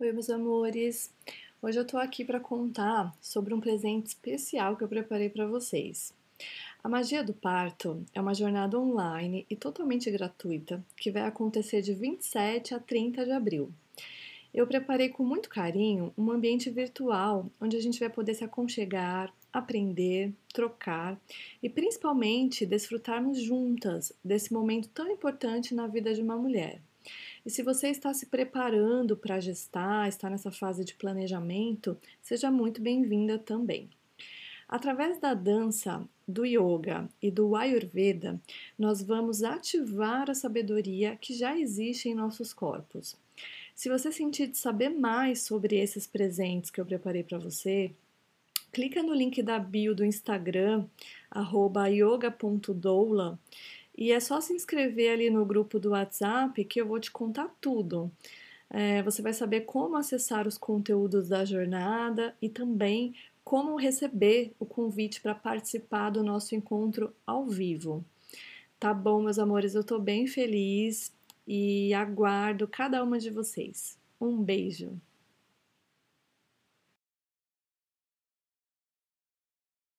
Oi, meus amores! Hoje eu tô aqui para contar sobre um presente especial que eu preparei para vocês. A Magia do Parto é uma jornada online e totalmente gratuita que vai acontecer de 27 a 30 de abril. Eu preparei com muito carinho um ambiente virtual onde a gente vai poder se aconchegar, aprender, trocar e principalmente desfrutarmos juntas desse momento tão importante na vida de uma mulher. E se você está se preparando para gestar, está nessa fase de planejamento, seja muito bem-vinda também. Através da dança, do yoga e do ayurveda, nós vamos ativar a sabedoria que já existe em nossos corpos. Se você sentir de saber mais sobre esses presentes que eu preparei para você, clica no link da bio do Instagram, yoga.doula, e é só se inscrever ali no grupo do WhatsApp que eu vou te contar tudo. É, você vai saber como acessar os conteúdos da jornada e também como receber o convite para participar do nosso encontro ao vivo. Tá bom, meus amores, eu estou bem feliz e aguardo cada uma de vocês. Um beijo!